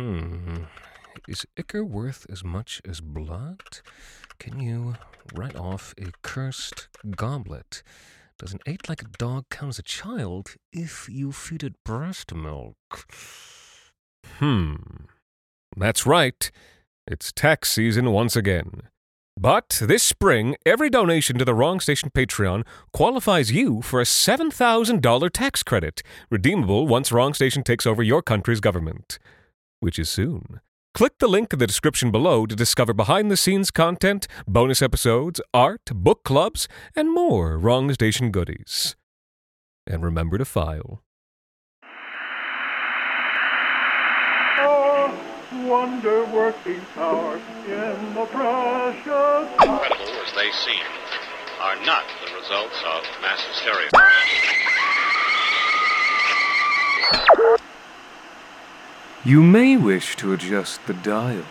Hmm. Is ichor worth as much as blood? Can you write off a cursed goblet? Does an eight like a dog count as a child if you feed it breast milk? Hmm. That's right. It's tax season once again. But this spring, every donation to the Wrong Station Patreon qualifies you for a $7,000 tax credit, redeemable once Wrong Station takes over your country's government, which is soon. Click the link in the description below to discover behind the scenes content, bonus episodes, art, book clubs, and more Wrong Station goodies. And remember to file. wonder working power in the precious. Incredible as they seem, are not the results of mass hysteria. You may wish to adjust the dial.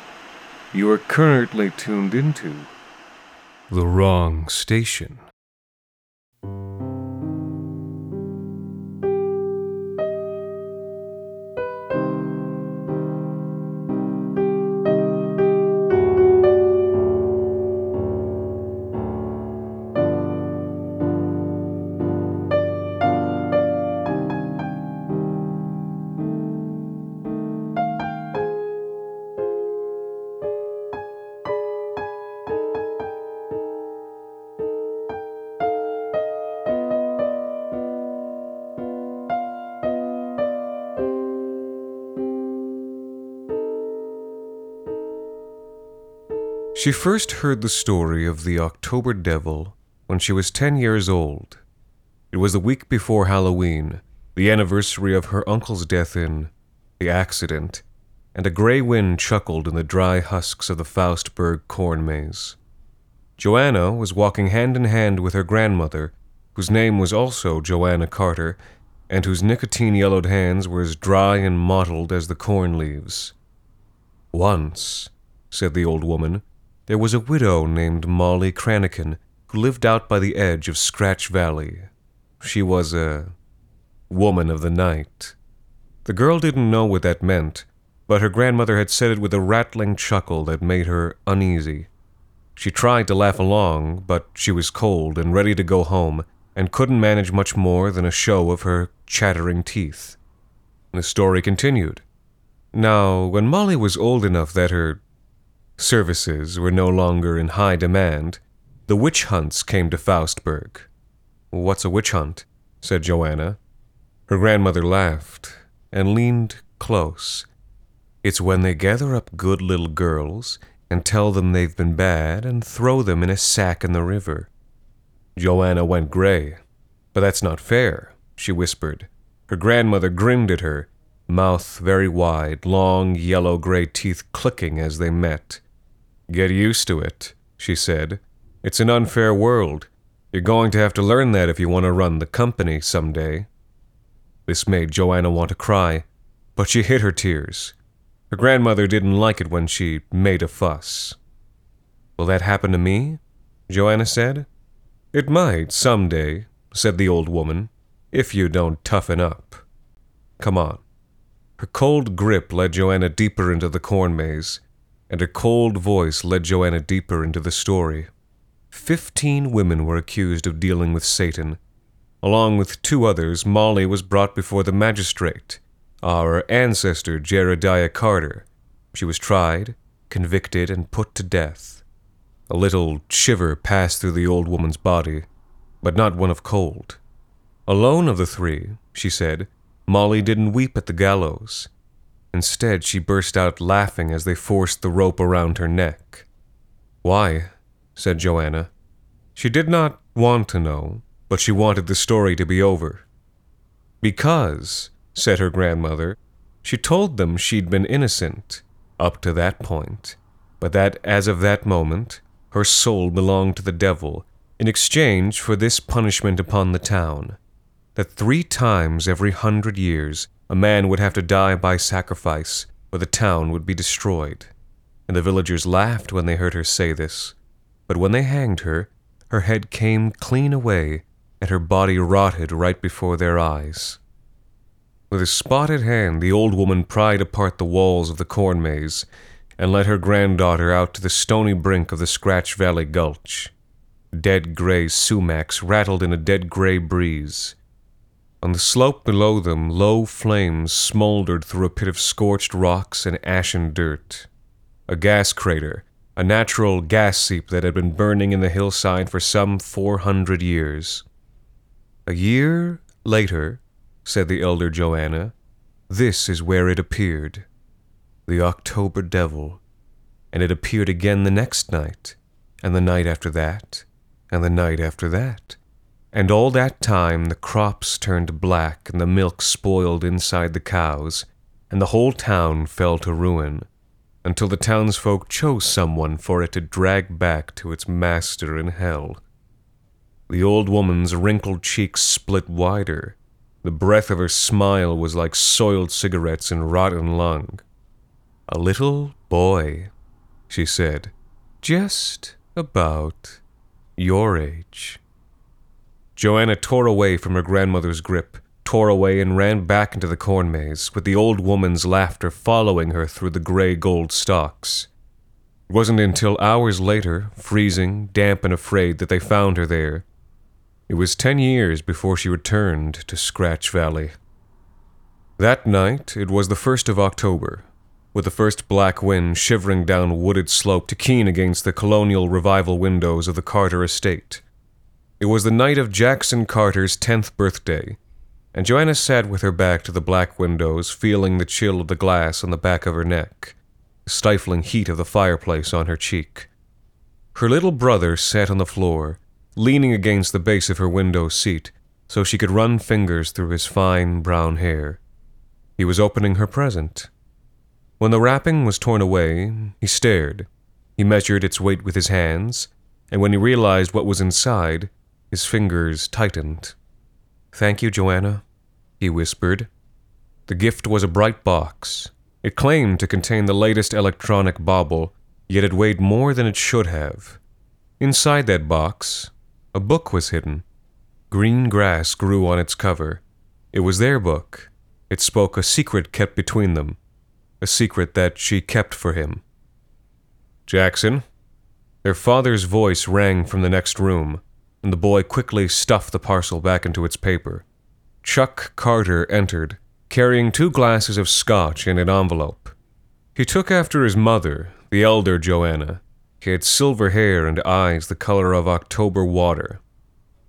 You are currently tuned into the wrong station. She first heard the story of the October Devil when she was 10 years old. It was the week before Halloween, the anniversary of her uncle's death in the accident, and a gray wind chuckled in the dry husks of the Faustberg corn maze. Joanna was walking hand in hand with her grandmother, whose name was also Joanna Carter, and whose nicotine yellowed hands were as dry and mottled as the corn leaves. Once, said the old woman, there was a widow named Molly Cranican who lived out by the edge of Scratch Valley. She was a woman of the night. The girl didn't know what that meant, but her grandmother had said it with a rattling chuckle that made her uneasy. She tried to laugh along, but she was cold and ready to go home, and couldn't manage much more than a show of her chattering teeth. The story continued. Now, when Molly was old enough that her services were no longer in high demand, the witch hunts came to Faustberg. What's a witch hunt? said Joanna. Her grandmother laughed and leaned close. It's when they gather up good little girls and tell them they've been bad and throw them in a sack in the river. Joanna went gray. But that's not fair, she whispered. Her grandmother grinned at her, mouth very wide, long yellow gray teeth clicking as they met. Get used to it, she said. It's an unfair world. You're going to have to learn that if you want to run the company someday. This made Joanna want to cry, but she hid her tears. Her grandmother didn't like it when she made a fuss. Will that happen to me? Joanna said. It might, some day, said the old woman, if you don't toughen up. Come on. Her cold grip led Joanna deeper into the corn maze, and a cold voice led Joanna deeper into the story. Fifteen women were accused of dealing with Satan. Along with two others, Molly was brought before the magistrate, our ancestor Jerediah Carter. She was tried, convicted, and put to death. A little shiver passed through the old woman's body, but not one of cold. Alone of the three, she said, Molly didn't weep at the gallows. Instead, she burst out laughing as they forced the rope around her neck. Why? said Joanna. She did not want to know, but she wanted the story to be over. Because, said her grandmother, she told them she'd been innocent up to that point, but that as of that moment, her soul belonged to the devil in exchange for this punishment upon the town. That three times every hundred years a man would have to die by sacrifice, or the town would be destroyed. And the villagers laughed when they heard her say this. But when they hanged her, her head came clean away, and her body rotted right before their eyes. With a spotted hand, the old woman pried apart the walls of the corn maze and led her granddaughter out to the stony brink of the Scratch Valley Gulch. Dead gray sumacs rattled in a dead gray breeze. On the slope below them, low flames smoldered through a pit of scorched rocks and ashen dirt. A gas crater, a natural gas seep that had been burning in the hillside for some four hundred years. A year later, said the elder Joanna, this is where it appeared. The October Devil. And it appeared again the next night, and the night after that, and the night after that. And all that time the crops turned black and the milk spoiled inside the cows, and the whole town fell to ruin, until the townsfolk chose someone for it to drag back to its master in hell. The old woman's wrinkled cheeks split wider. The breath of her smile was like soiled cigarettes and rotten lung. A little boy, she said, just about your age. Joanna tore away from her grandmother's grip, tore away and ran back into the corn maze, with the old woman's laughter following her through the gray gold stalks. It wasn't until hours later, freezing, damp, and afraid, that they found her there. It was ten years before she returned to Scratch Valley. That night, it was the first of October, with the first black wind shivering down a wooded slope to keen against the colonial revival windows of the Carter estate. It was the night of Jackson Carter's tenth birthday, and Joanna sat with her back to the black windows, feeling the chill of the glass on the back of her neck, the stifling heat of the fireplace on her cheek. Her little brother sat on the floor, leaning against the base of her window seat so she could run fingers through his fine brown hair. He was opening her present. When the wrapping was torn away, he stared. He measured its weight with his hands, and when he realized what was inside, his fingers tightened. Thank you, Joanna, he whispered. The gift was a bright box. It claimed to contain the latest electronic bauble, yet it weighed more than it should have. Inside that box, a book was hidden. Green grass grew on its cover. It was their book. It spoke a secret kept between them, a secret that she kept for him. Jackson? Their father's voice rang from the next room, and the boy quickly stuffed the parcel back into its paper. Chuck Carter entered, carrying two glasses of scotch in an envelope. He took after his mother, the elder Joanna, he had silver hair and eyes the color of October water.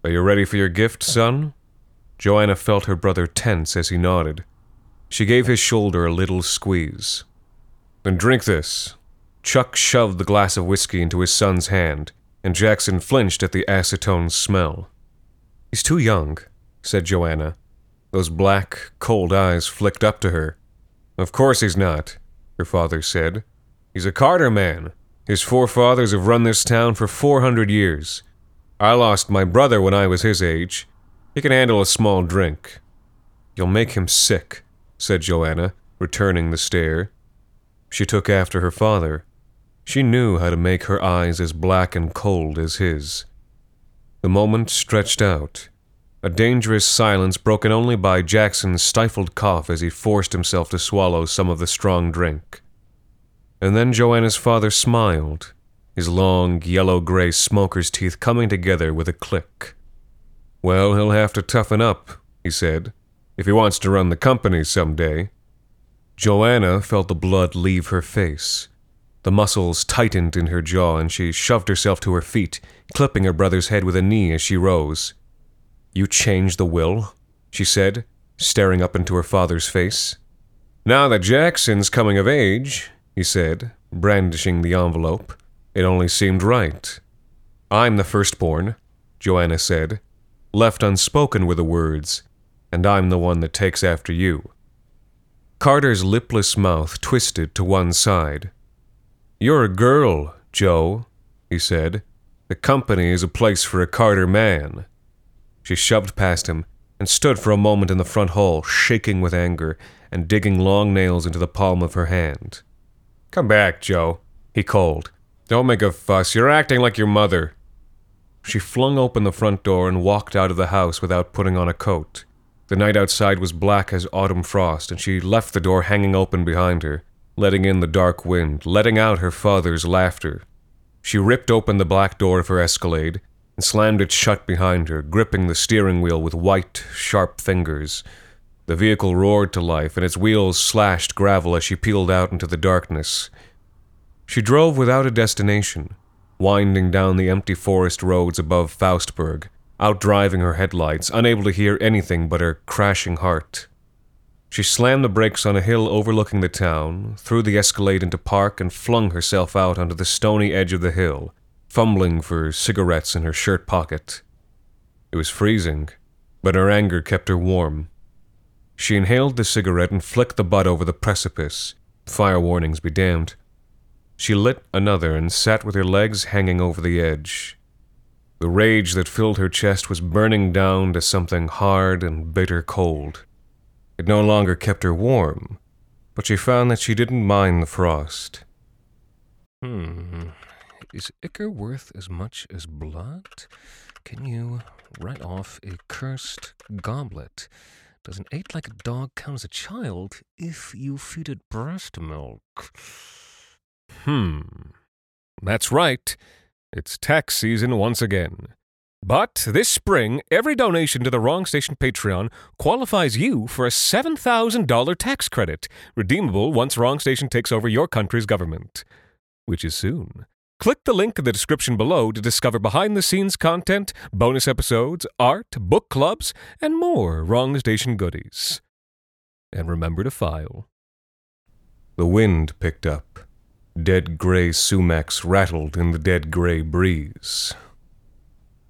Are you ready for your gift, son? Joanna felt her brother tense as he nodded. She gave his shoulder a little squeeze. Then drink this. Chuck shoved the glass of whiskey into his son's hand, and Jackson flinched at the acetone smell. He's too young, said Joanna. Those black, cold eyes flicked up to her. Of course he's not, her father said. He's a Carter man. His forefathers have run this town for 400 years. I lost my brother when I was his age. He can handle a small drink. You'll make him sick, said Joanna, returning the stare. She took after her father. She knew how to make her eyes as black and cold as his. The moment stretched out. A dangerous silence broken only by Jackson's stifled cough as he forced himself to swallow some of the strong drink. And then Joanna's father smiled, his long, yellow gray smoker's teeth coming together with a click. Well, he'll have to toughen up, he said, if he wants to run the company some day. Joanna felt the blood leave her face. The muscles tightened in her jaw, and she shoved herself to her feet, clipping her brother's head with a knee as she rose. You changed the will? she said, staring up into her father's face. Now that Jackson's coming of age, he said, brandishing the envelope. It only seemed right. I'm the firstborn, Joanna said. Left unspoken were the words, and I'm the one that takes after you. Carter's lipless mouth twisted to one side. You're a girl, Joe, he said. The company is a place for a Carter man. She shoved past him and stood for a moment in the front hall, shaking with anger and digging long nails into the palm of her hand. Come back, Joe, he called. Don't make a fuss. You're acting like your mother. She flung open the front door and walked out of the house without putting on a coat. The night outside was black as autumn frost, and she left the door hanging open behind her, letting in the dark wind, letting out her father's laughter. She ripped open the black door of her Escalade and slammed it shut behind her, gripping the steering wheel with white, sharp fingers. The vehicle roared to life, and its wheels slashed gravel as she peeled out into the darkness. She drove without a destination, winding down the empty forest roads above Faustberg, outdriving her headlights, unable to hear anything but her crashing heart. She slammed the brakes on a hill overlooking the town, threw the Escalade into park, and flung herself out onto the stony edge of the hill, fumbling for cigarettes in her shirt pocket. It was freezing, but her anger kept her warm. She inhaled the cigarette and flicked the butt over the precipice. Fire warnings be damned. She lit another and sat with her legs hanging over the edge. The rage that filled her chest was burning down to something hard and bitter cold. It no longer kept her warm, but she found that she didn't mind the frost. Hmm. Is ichor worth as much as blood? Can you write off a cursed goblet? Does an eight like a dog count as a child if you feed it breast milk? Hmm. That's right. It's tax season once again. But this spring, every donation to the Wrong Station Patreon qualifies you for a $7,000 tax credit, redeemable once Wrong Station takes over your country's government. Which is soon. Click the link in the description below to discover behind the scenes content, bonus episodes, art, book clubs, and more Wrong Station goodies. And remember to file. The wind picked up. Dead gray sumacs rattled in the dead gray breeze.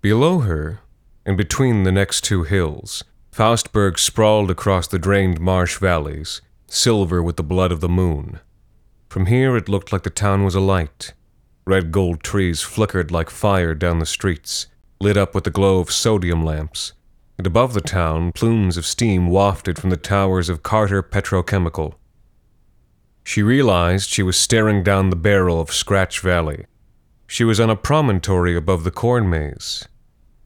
Below her, and between the next two hills, Faustberg sprawled across the drained marsh valleys, silver with the blood of the moon. From here it looked like the town was alight. Red gold trees flickered like fire down the streets, lit up with the glow of sodium lamps, and above the town plumes of steam wafted from the towers of Carter Petrochemical. She realized she was staring down the barrel of Scratch Valley. She was on a promontory above the corn maze.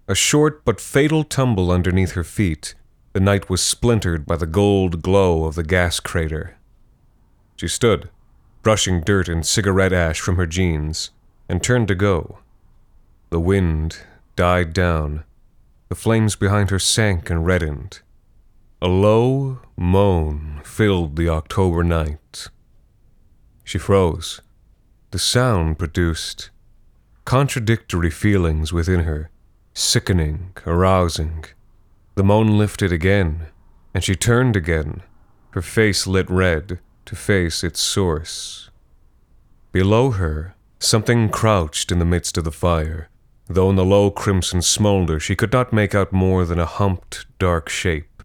A short but fatal tumble underneath her feet, the night was splintered by the gold glow of the gas crater. She stood, brushing dirt and cigarette ash from her jeans, and turned to go. The wind died down. The flames behind her sank and reddened. A low moan filled the October night. She froze. The sound produced contradictory feelings within her, sickening, arousing. The moan lifted again, and she turned again, her face lit red, to face its source. Below her, something crouched in the midst of the fire, though in the low crimson smolder she could not make out more than a humped, dark shape.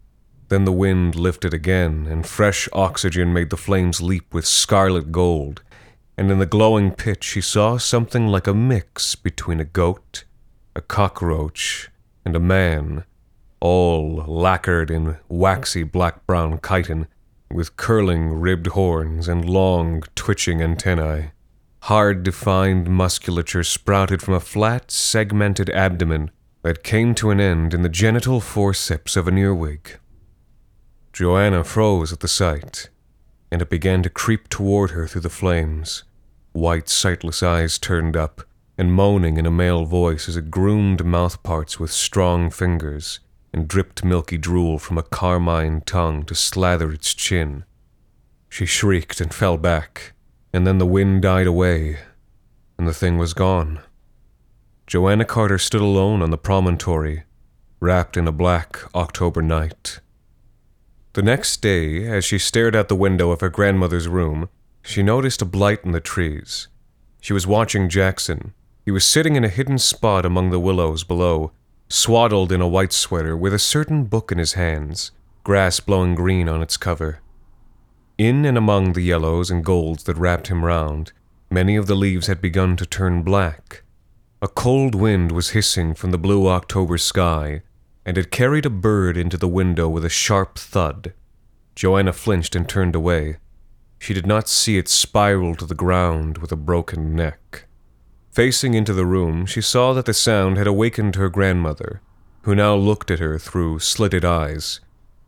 Then the wind lifted again, and fresh oxygen made the flames leap with scarlet gold, and in the glowing pit she saw something like a mix between a goat, a cockroach, and a man, all lacquered in waxy black brown chitin, with curling ribbed horns and long, twitching antennae. Hard defined musculature sprouted from a flat, segmented abdomen that came to an end in the genital forceps of an earwig. Joanna froze at the sight, and it began to creep toward her through the flames. White, sightless eyes turned up, and moaning in a male voice as it groomed mouthparts with strong fingers, and dripped milky drool from a carmine tongue to slather its chin. She shrieked and fell back, and then the wind died away, and the thing was gone. Joanna Carter stood alone on the promontory, wrapped in a black October night. The next day, as she stared out the window of her grandmother's room, she noticed a blight in the trees. She was watching Jackson. He was sitting in a hidden spot among the willows below, swaddled in a white sweater with a certain book in his hands, grass blowing green on its cover. In and among the yellows and golds that wrapped him round, many of the leaves had begun to turn black. A cold wind was hissing from the blue October sky, and it carried a bird into the window with a sharp thud. Joanna flinched and turned away. She did not see it spiral to the ground with a broken neck. Facing into the room, she saw that the sound had awakened her grandmother, who now looked at her through slitted eyes.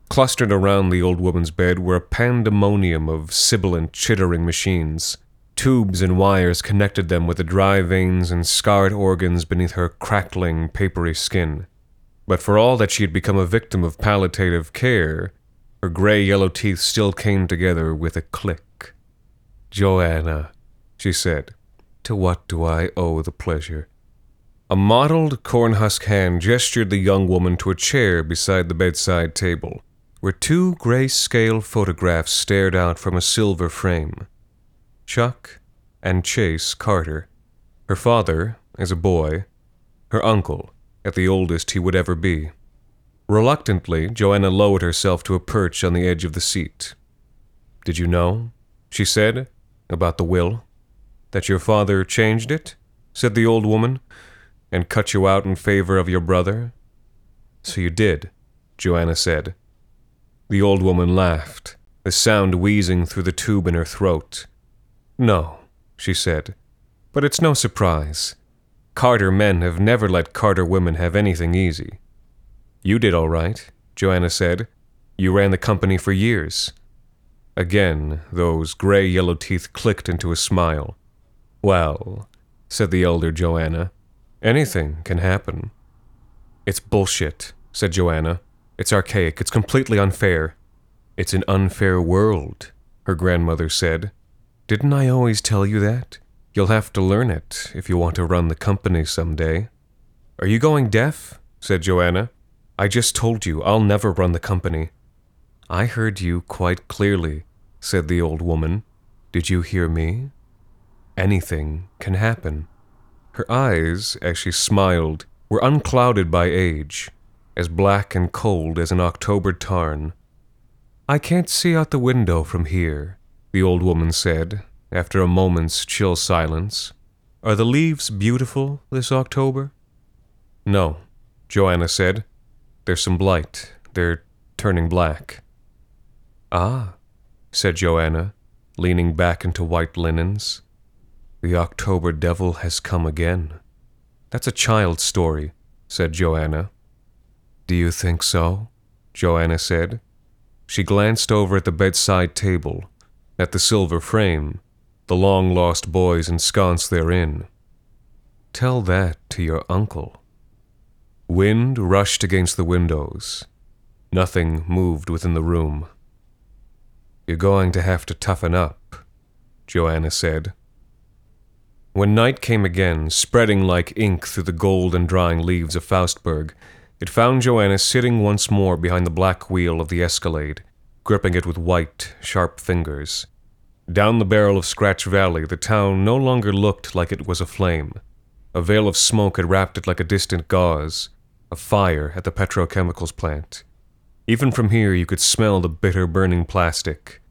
Clustered around the old woman's bed were a pandemonium of sibilant, chittering machines. Tubes and wires connected them with the dry veins and scarred organs beneath her crackling, papery skin. But for all that she had become a victim of palliative care, her gray yellow teeth still came together with a click. Joanna, she said, to what do I owe the pleasure? A mottled cornhusk hand gestured the young woman to a chair beside the bedside table, where two gray scale photographs stared out from a silver frame. Chuck and Chase Carter, her father as a boy, her uncle, at the oldest he would ever be. Reluctantly, Joanna lowered herself to a perch on the edge of the seat. Did you know, she said, about the will? That your father changed it? said the old woman, and cut you out in favor of your brother? So you did, Joanna said. The old woman laughed, the sound wheezing through the tube in her throat. No, she said, but it's no surprise. Carter men have never let Carter women have anything easy. You did all right, Joanna said. You ran the company for years. Again, those gray yellow teeth clicked into a smile. Well, said the elder Joanna, anything can happen. It's bullshit, said Joanna. It's archaic. It's completely unfair. It's an unfair world, her grandmother said. Didn't I always tell you that? You'll have to learn it if you want to run the company someday. Are you going deaf? said Joanna. I just told you I'll never run the company. I heard you quite clearly, said the old woman. Did you hear me? Anything can happen. Her eyes, as she smiled, were unclouded by age, as black and cold as an October tarn. I can't see out the window from here, the old woman said, after a moment's chill silence. Are the leaves beautiful this October? No, Joanna said. There's some blight. They're turning black. Ah, said Joanna, leaning back into white linens. The October devil has come again. That's a child's story, said Joanna. Do you think so? Joanna said. She glanced over at the bedside table, at the silver frame, the long lost boys ensconced therein. Tell that to your uncle. Wind rushed against the windows. Nothing moved within the room. You're going to have to toughen up, Joanna said. When night came again, spreading like ink through the gold and drying leaves of Faustberg, it found Joanna sitting once more behind the black wheel of the Escalade, gripping it with white, sharp fingers. Down the barrel of Scratch Valley, the town no longer looked like it was aflame. A veil of smoke had wrapped it like a distant gauze, a fire at the petrochemicals plant. Even from here, you could smell the bitter burning plastic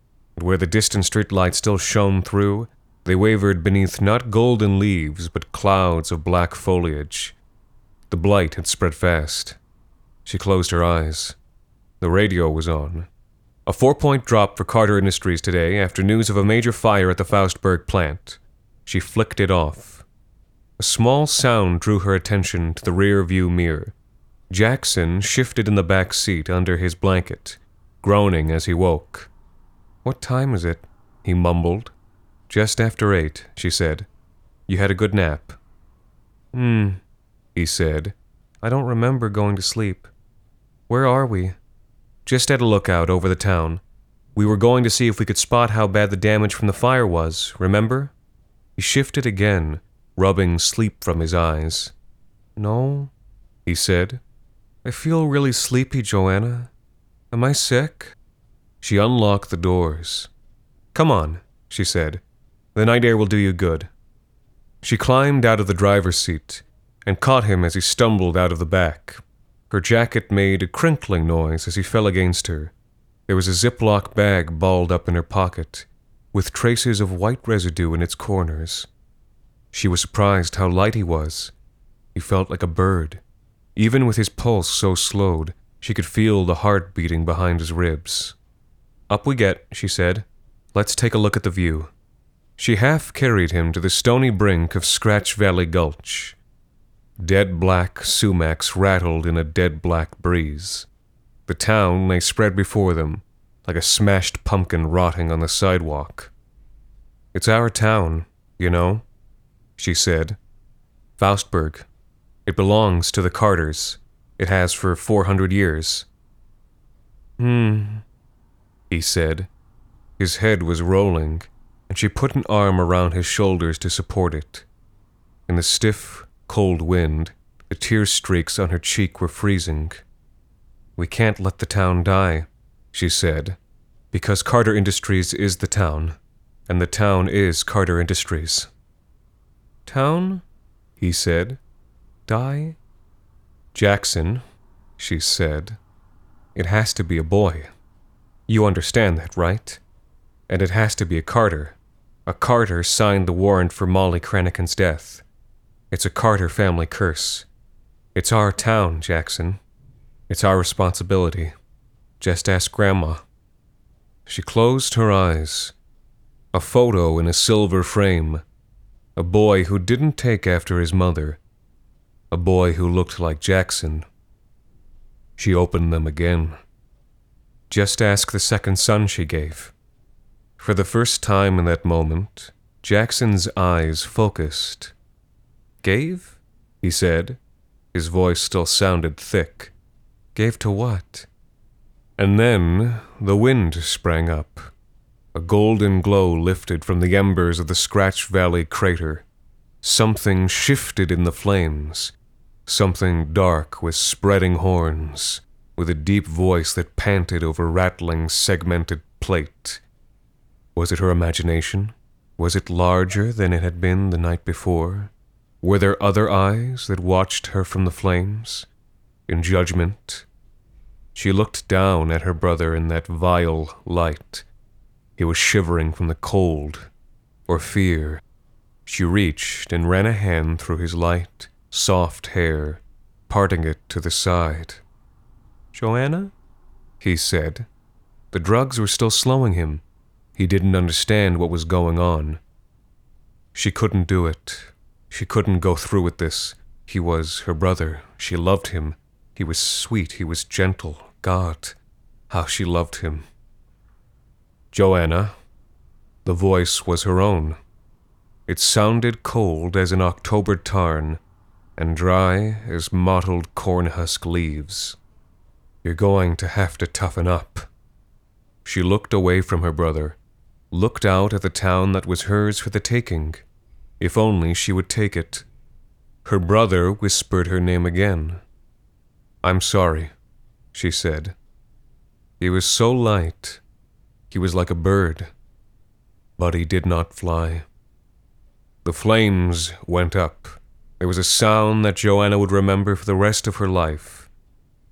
and where the distant streetlights still shone through, they wavered beneath not golden leaves, but clouds of black foliage. The blight had spread fast. She closed her eyes. The radio was on. A four point drop for Carter Industries today after news of a major fire at the Faustberg plant. She flicked it off. A small sound drew her attention to the rear view mirror. Jackson shifted in the back seat under his blanket, groaning as he woke. What time is it? he mumbled. Just after eight, she said. You had a good nap. Hmm, he said. I don't remember going to sleep. Where are we? Just at a lookout over the town. We were going to see if we could spot how bad the damage from the fire was, remember? He shifted again, rubbing sleep from his eyes. No, he said. I feel really sleepy, Joanna. Am I sick? She unlocked the doors. Come on, she said. The night air will do you good. She climbed out of the driver's seat and caught him as he stumbled out of the back. Her jacket made a crinkling noise as he fell against her. There was a Ziploc bag balled up in her pocket, with traces of white residue in its corners. She was surprised how light he was. He felt like a bird. Even with his pulse so slowed, she could feel the heart beating behind his ribs. Up we get, she said. Let's take a look at the view. She half carried him to the stony brink of Scratch Valley Gulch. Dead black sumacs rattled in a dead black breeze. The town lay spread before them, like a smashed pumpkin rotting on the sidewalk. It's our town, you know, she said. Faustberg. It belongs to the Carters. It has for 400 years. Hmm, he said. His head was rolling, and she put an arm around his shoulders to support it. In the stiff, cold wind, the tear streaks on her cheek were freezing. We can't let the town die, she said, because Carter Industries is the town, and the town is Carter Industries. Town? he said. Die? Jackson, she said. It has to be a boy. You understand that, right? And it has to be a Carter. A Carter signed the warrant for Molly Cranican's death. It's a Carter family curse. It's our town, Jackson. It's our responsibility. Just ask Grandma. She closed her eyes. A photo in a silver frame. A boy who didn't take after his mother. A boy who looked like Jackson. She opened them again. Just ask the second son she gave. For the first time in that moment, Jackson's eyes focused. Gave? he said. His voice still sounded thick. Gave to what? And then the wind sprang up. A golden glow lifted from the embers of the Scratch Valley crater. Something shifted in the flames. Something dark with spreading horns, with a deep voice that panted over rattling, segmented plate. Was it her imagination? Was it larger than it had been the night before? Were there other eyes that watched her from the flames? In judgment? She looked down at her brother in that vile light. He was shivering from the cold or fear. She reached and ran a hand through his light, soft hair, parting it to the side. Joanna? he said. The drugs were still slowing him. He didn't understand what was going on. She couldn't do it. She couldn't go through with this. He was her brother. She loved him. He was sweet. He was gentle. God, how she loved him. Joanna. The voice was her own. It sounded cold as an October tarn, and dry as mottled corn husk leaves. You're going to have to toughen up. She looked away from her brother, looked out at the town that was hers for the taking. If only she would take it. Her brother whispered her name again. I'm sorry, she said. He was so light. He was like a bird. But he did not fly. The flames went up. There was a sound that Joanna would remember for the rest of her life.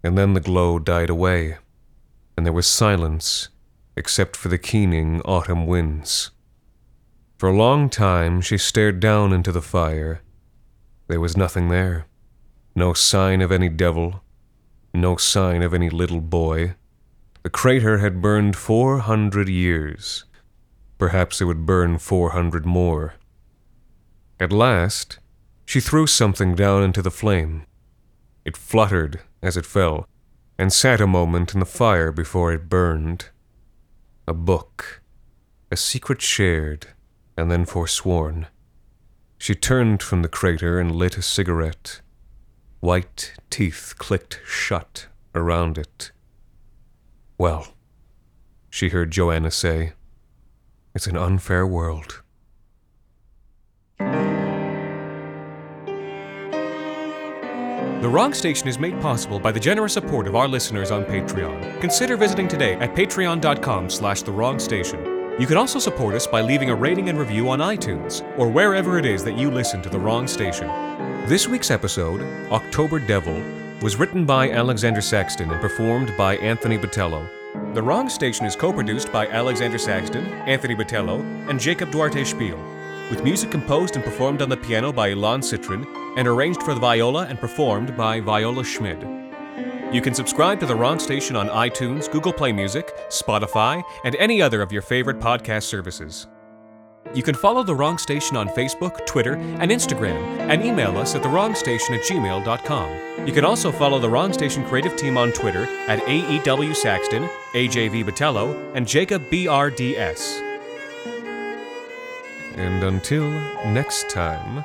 And then the glow died away, and there was silence except for the keening autumn winds. For a long time she stared down into the fire. There was nothing there. No sign of any devil. No sign of any little boy. The crater had burned four hundred years. Perhaps it would burn four hundred more. At last, she threw something down into the flame. It fluttered as it fell, and sat a moment in the fire before it burned. A book, a secret shared and then forsworn. She turned from the crater and lit a cigarette. White teeth clicked shut around it. Well, she heard Joanna say, it's an unfair world. The Wrong Station is made possible by the generous support of our listeners on Patreon. Consider visiting today at patreon.com slash the wrong station. You can also support us by leaving a rating and review on iTunes or wherever it is that you listen to The Wrong Station. This week's episode, October Devil, was written by Alexander Saxton and performed by Anthony Botello. The Wrong Station is co-produced by Alexander Saxton, Anthony Botello, and Jacob Duarte Spiel, with music composed and performed on the piano by Ilan Citrin and arranged for the viola and performed by Viola Schmid. You can subscribe to The Wrong Station on iTunes, Google Play Music, Spotify, and any other of your favorite podcast services. You can follow The Wrong Station on Facebook, Twitter, and Instagram, and email us at thewrongstation at gmail.com. You can also follow The Wrong Station creative team on Twitter at AEW Saxton, AJV Botello, and Jacob BRDS. And until next time,